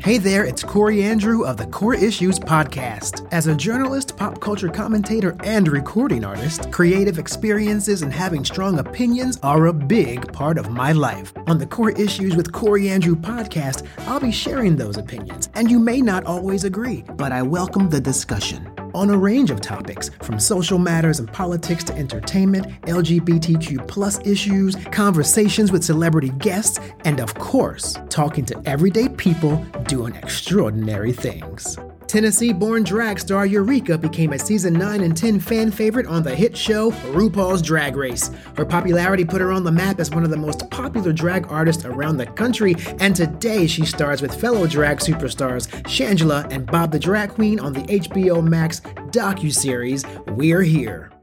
Hey there, it's Corey Andrew of the Core Issues Podcast. As a journalist, pop culture commentator, and recording artist, creative experiences and having strong opinions are a big part of my life. On the Core Issues with Corey Andrew podcast, I'll be sharing those opinions, and you may not always agree, but I welcome the discussion on a range of topics from social matters and politics to entertainment, LGBTQ plus issues, conversations with celebrity guests, and of course, talking to everyday people doing extraordinary things. Tennessee born drag star Eureka became a season 9 and 10 fan favorite on the hit show RuPaul's Drag Race. Her popularity put her on the map as one of the most popular drag artists around the country, and today she stars with fellow drag superstars Shangela and Bob the Drag Queen on the HBO Max docu-series We're Here.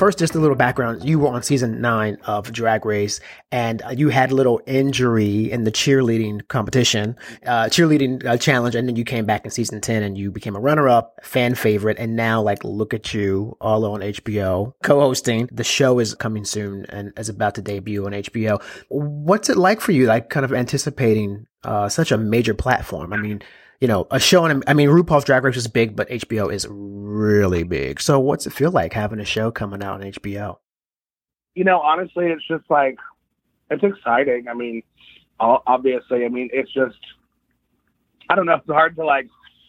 First, just a little background. You were on season nine of Drag Race, and uh, you had a little injury in the cheerleading competition, uh, cheerleading uh, challenge, and then you came back in season ten, and you became a runner-up, fan favorite, and now, like, look at you, all on HBO, co-hosting. The show is coming soon and is about to debut on HBO. What's it like for you, like, kind of anticipating uh, such a major platform? I mean, you know, a show. And I mean, RuPaul's Drag Race is big, but HBO is really big. So, what's it feel like having a show coming out on HBO? You know, honestly, it's just like it's exciting. I mean, obviously, I mean, it's just I don't know. It's hard to like.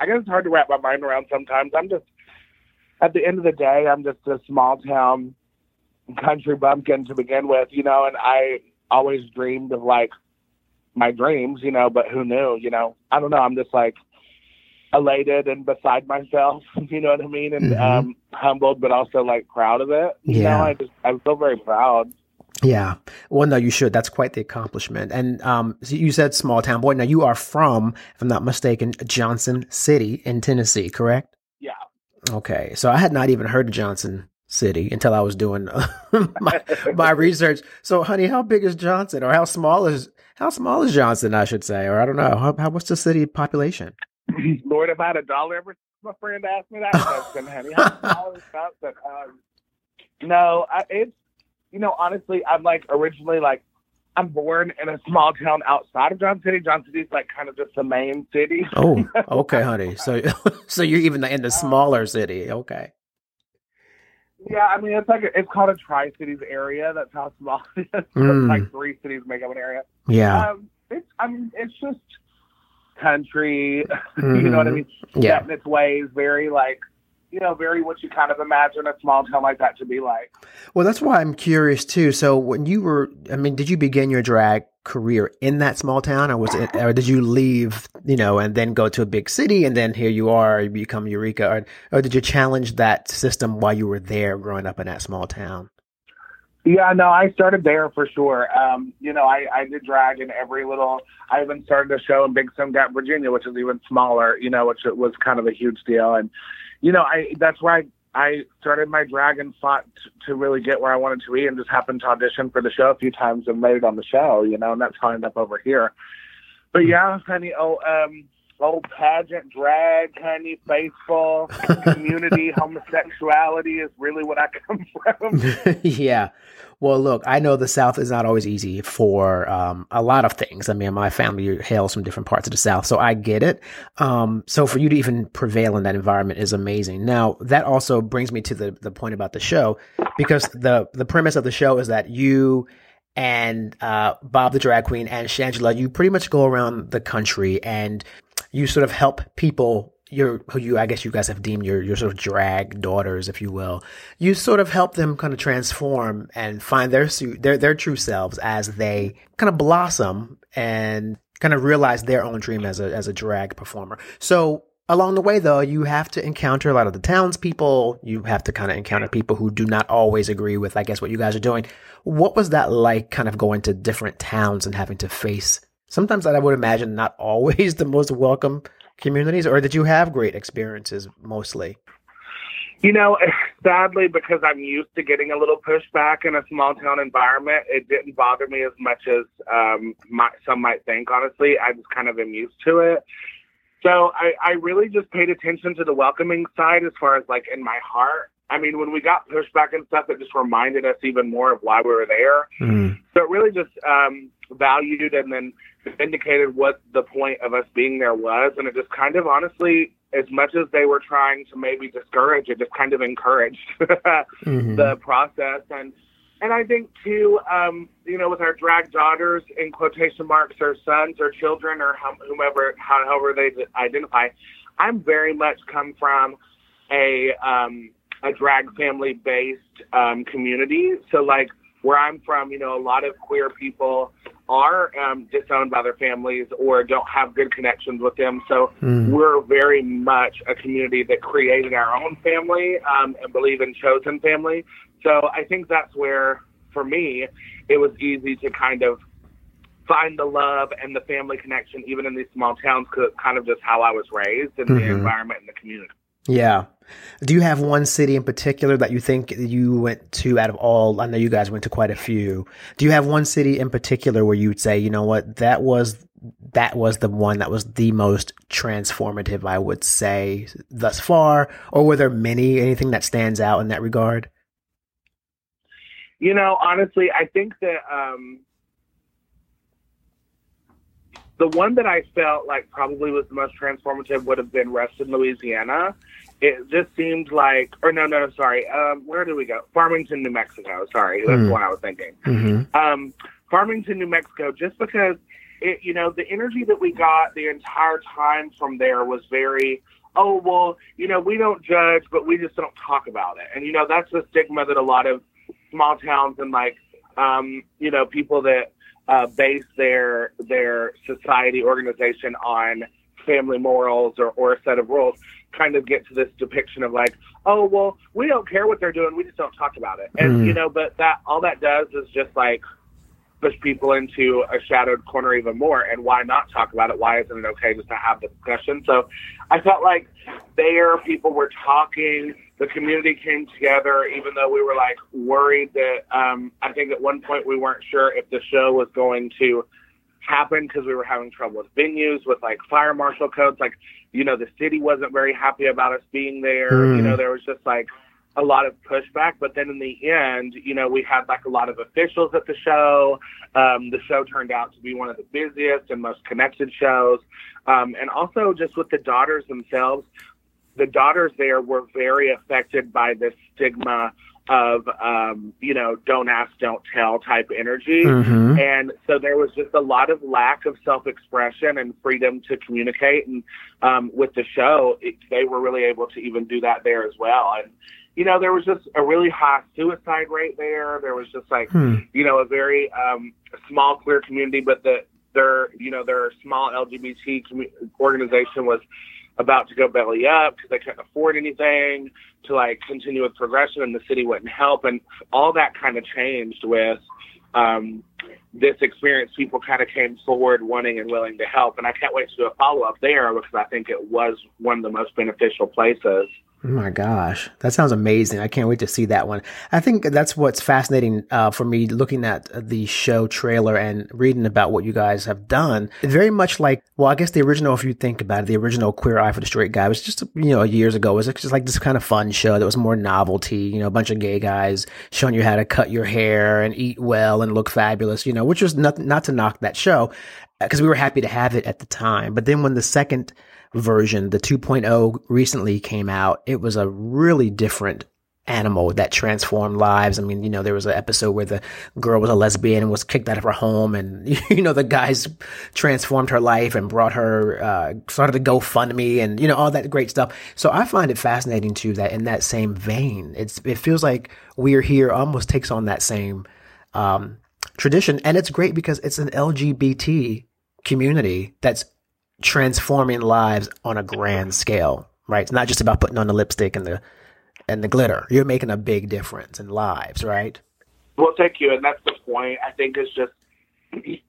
I guess it's hard to wrap my mind around sometimes. I'm just at the end of the day, I'm just a small town country bumpkin to begin with, you know, and I always dreamed of like my dreams, you know, but who knew, you know? I don't know. I'm just like elated and beside myself, you know what I mean? And mm-hmm. um humbled but also like proud of it. You yeah. know, I just I feel very proud. Yeah. Well, no, you should. That's quite the accomplishment. And um, so you said small town boy. Now you are from, if I'm not mistaken, Johnson City in Tennessee, correct? Yeah. Okay. So I had not even heard of Johnson City until I was doing my, my research. So, honey, how big is Johnson, or how small is how small is Johnson, I should say, or I don't know. How, how what's the city population? Lord, if I had a dollar every my friend asked me that question, honey, how small is Johnson? Um, no, I, it's you know honestly, I'm like originally like I'm born in a small town outside of Johnson City. Johnson City's like kind of just the main city. oh, okay, honey. So, so you're even in the smaller city. Okay. Yeah, I mean it's like a, it's called a Tri Cities area. That's how small it is. Mm. like three cities make up an area. Yeah. Um, it's I mean it's just country. Mm-hmm. you know what I mm-hmm. mean? Yeah. In its ways, very like you know, very what you kind of imagine a small town like that to be like. Well, that's why I'm curious too. So when you were, I mean, did you begin your drag career in that small town, or was it, or did you leave, you know, and then go to a big city, and then here you are, you become Eureka, or, or did you challenge that system while you were there, growing up in that small town? Yeah, no, I started there for sure. Um, you know, I, I did drag in every little. I even started a show in Big Stone Gap, Virginia, which is even smaller. You know, which was kind of a huge deal. And you know, I that's where I I started my drag and fought t- to really get where I wanted to be, and just happened to audition for the show a few times and made it on the show. You know, and that's how I ended up over here. But yeah, honey, oh, um, old pageant, drag, honey, faithful, community, homosexuality is really what I come from. yeah. Well, look, I know the South is not always easy for um, a lot of things. I mean, my family hails from different parts of the South, so I get it. Um, so for you to even prevail in that environment is amazing. Now, that also brings me to the the point about the show, because the the premise of the show is that you and uh, Bob the drag queen and Shangela, you pretty much go around the country and you sort of help people your who you I guess you guys have deemed your your sort of drag daughters, if you will. You sort of help them kind of transform and find their their their true selves as they kind of blossom and kind of realize their own dream as a as a drag performer. So along the way though, you have to encounter a lot of the townspeople. You have to kind of encounter people who do not always agree with, I guess, what you guys are doing. What was that like kind of going to different towns and having to face sometimes that I would imagine not always the most welcome communities, or did you have great experiences mostly? You know, sadly, because I'm used to getting a little pushback in a small town environment, it didn't bother me as much as um, my, some might think. Honestly, I just kind of am used to it. So I, I really just paid attention to the welcoming side as far as like in my heart. I mean, when we got pushback and stuff, it just reminded us even more of why we were there. Mm. So it really just um, valued and then indicated what the point of us being there was. And it just kind of honestly, as much as they were trying to maybe discourage, it just kind of encouraged Mhm. the process. And and I think too, um, you know, with our drag daughters in quotation marks, or sons or children or hum- whomever, however they identify, I'm very much come from a um, a drag family based um, community. So like where I'm from, you know, a lot of queer people are um, disowned by their families or don't have good connections with them. So Mm. we're very much a community that created our own family um, and believe in chosen family. So I think that's where, for me, it was easy to kind of find the love and the family connection, even in these small towns, 'cause it's kind of just how I was raised and the Mhm. environment and the community. Yeah. Do you have one city in particular that you think you went to out of all? I know you guys went to quite a few. Do you have one city in particular where you would say, you know what, that was that was the one that was the most transformative, I would say, thus far? Or were there many? Anything that stands out in that regard? You know, honestly, I think that um, the one that I felt like probably was the most transformative would have been Ruston, Louisiana. It just seemed like, or no, no, no, sorry. Um, where did we go? Farmington, New Mexico. Sorry, that's the one I was thinking. Mm-hmm. Um, Farmington, New Mexico, just because it, you know, the energy that we got the entire time from there was very, oh, well, you know, we don't judge, but we just don't talk about it. And, you know, that's the stigma that a lot of small towns and like, um, you know, people that uh, base their, their society organization on family morals or, or a set of rules kind of get to this depiction of like, oh, well, we don't care what they're doing. We just don't talk about it. And, Mm. you know, but that, all that does is just like, push people into a shadowed corner even more. And why not talk about it? Why isn't it okay just to have the discussion? So I felt like there people were talking, the community came together, even though we were like worried that um, I think at one point we weren't sure if the show was going to happen because we were having trouble with venues, with like fire marshal codes. Like, you know, the city wasn't very happy about us being there. Hmm. You know, there was just like a lot of pushback. But then in the end, you know, we had like a lot of officials at the show. Um, the show turned out to be one of the busiest and most connected shows. Um, and also just with the daughters themselves, the daughters there were very affected by this stigma of, um, you know, don't ask, don't tell type energy. Mm-hmm. And so there was just a lot of lack of self expression and freedom to communicate. And um, with the show, it, they were really able to even do that there as well. And, you know, there was just a really high suicide rate there. There was just like, Hmm. you know, a very um, small queer community, but the, their, you know, their small LGBT commu- organization was about to go belly up because they couldn't afford anything to like continue with progression and the city wouldn't help. And all that kind of changed with um, this experience. People kind of came forward wanting and willing to help. And I can't wait to do a follow up there because I think it was one of the most beneficial places. Oh my gosh, that sounds amazing. I can't wait to see that one. I think that's what's fascinating uh, for me looking at the show trailer and reading about what you guys have done. Very much like, well, I guess the original, if you think about it, the original Queer Eye for the Straight Guy was just, you know, years ago. It was just like this kind of fun show that was more novelty, you know, a bunch of gay guys showing you how to cut your hair and eat well and look fabulous, you know, which was not, not to knock that show because we were happy to have it at the time. But then when the second version, the 2.0 recently came out, it was a really different animal that transformed lives. I mean, you know, there was an episode where the girl was a lesbian and was kicked out of her home and, you know, the guys transformed her life and brought her, uh, started to GoFundMe and, you know, all that great stuff. So I find it fascinating too that in that same vein, it's, it feels like We're Here almost takes on that same, um, tradition. And it's great because it's an LGBT community that's transforming lives on a grand scale, right? It's not just about putting on the lipstick and the and the glitter. You're making a big difference in lives, right? Well, thank you. And that's the point. I think is just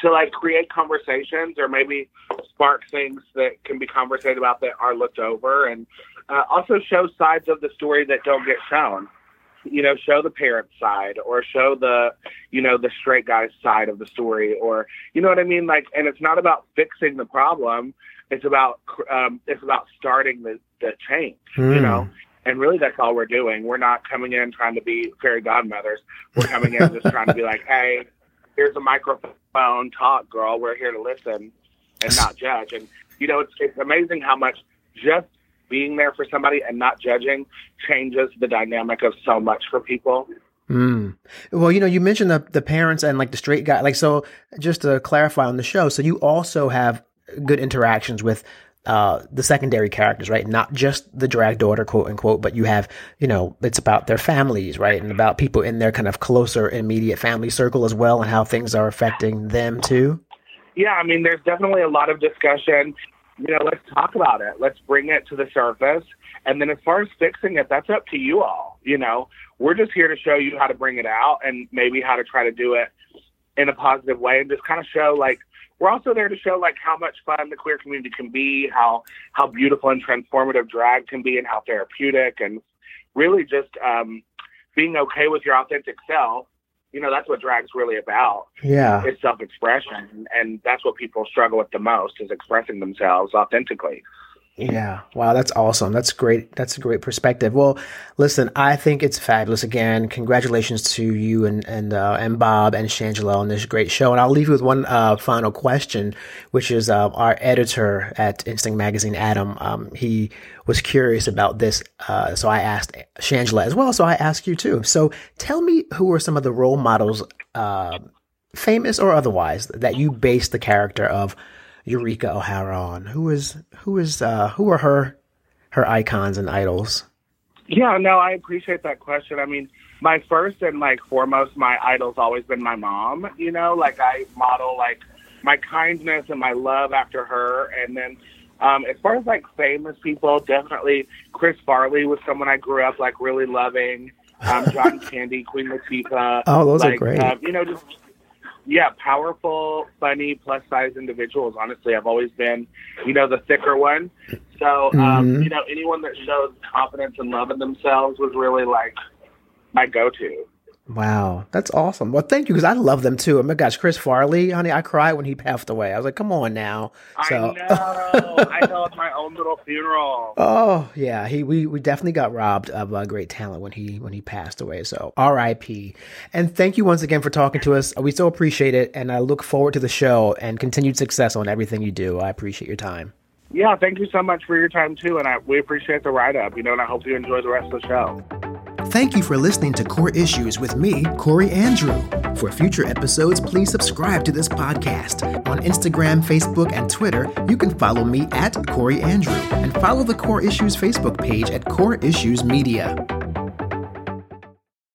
to like create conversations or maybe spark things that can be conversated about that are looked over and uh, also show sides of the story that don't get shown. You know, show the parent side or show the, you know, the straight guy's side of the story or, you know what I mean? Like, and it's not about fixing the problem. It's about, um, it's about starting the, the change, you know? And really, that's all we're doing. We're not coming in trying to be fairy godmothers. We're coming in just trying to be like, hey, here's a microphone, talk, girl. We're here to listen and not judge. And you know, it's it's amazing how much just being there for somebody and not judging changes the dynamic of so much for people. Mm. Well, you know, you mentioned the the parents and like the straight guy. Like, so just to clarify on the show, so you also have good interactions with uh, the secondary characters, right? Not just the drag daughter, quote unquote, but you have, you know, it's about their families, right? And about people in their kind of closer, immediate family circle as well, and how things are affecting them too. Yeah, I mean, there's definitely a lot of discussion. You know, let's talk about it. Let's bring it to the surface. And then as far as fixing it, that's up to you all. You know, we're just here to show you how to bring it out and maybe how to try to do it in a positive way and just kind of show like we're also there to show like how much fun the queer community can be, how how beautiful and transformative drag can be, and how therapeutic, and really just um, being okay with your authentic self. You know, that's what drag's really about. Yeah, it's self-expression, and that's what people struggle with the most is expressing themselves authentically. Yeah. Wow. That's awesome. That's great. That's a great perspective. Well, listen, I think it's fabulous. Again, congratulations to you and, and, uh, and Bob and Shangela on this great show. And I'll leave you with one, uh, final question, which is, uh, our editor at Instinct Magazine, Adam. Um, he was curious about this. Uh, so I asked Shangela as well. So I ask you too. So tell me who are some of the role models, uh, famous or otherwise that you base the character of Eureka O'Hara on? Who is who is uh, who are her her icons and idols? Yeah, no, I appreciate that question. I mean, my first and like foremost, my idol's always been my mom. You know, like I model like my kindness and my love after her, and then um, as far as like famous people, definitely Chris Farley was someone I grew up like really loving. Um, John Candy, Queen Latifah. Oh, those like, are great. Um, you know, just yeah, powerful, funny, plus size individuals. Honestly, I've always been, you know, the thicker one. So, um, mm-hmm. you know, anyone that showed confidence and love in themselves was really like my go-to. Wow, that's awesome. Well, thank you because I love them too. Oh my gosh, Chris Farley, honey, I cried when he passed away. I was like, come on now. So. I know. I held my own little funeral. Oh yeah, he we, we definitely got robbed of uh, great talent when he when he passed away. So R.I.P. And thank you once again for talking to us. We so appreciate it, and I look forward to the show and continued success on everything you do. I appreciate your time. Yeah, thank you so much for your time too, and I, we appreciate the write up. You know, and I hope you enjoy the rest of the show. Thank you for listening to Core Issues with me, Corey Andrew. For future episodes, please subscribe to this podcast. On Instagram, Facebook, and Twitter, you can follow me at Corey Andrew and follow the Core Issues Facebook page at Core Issues Media.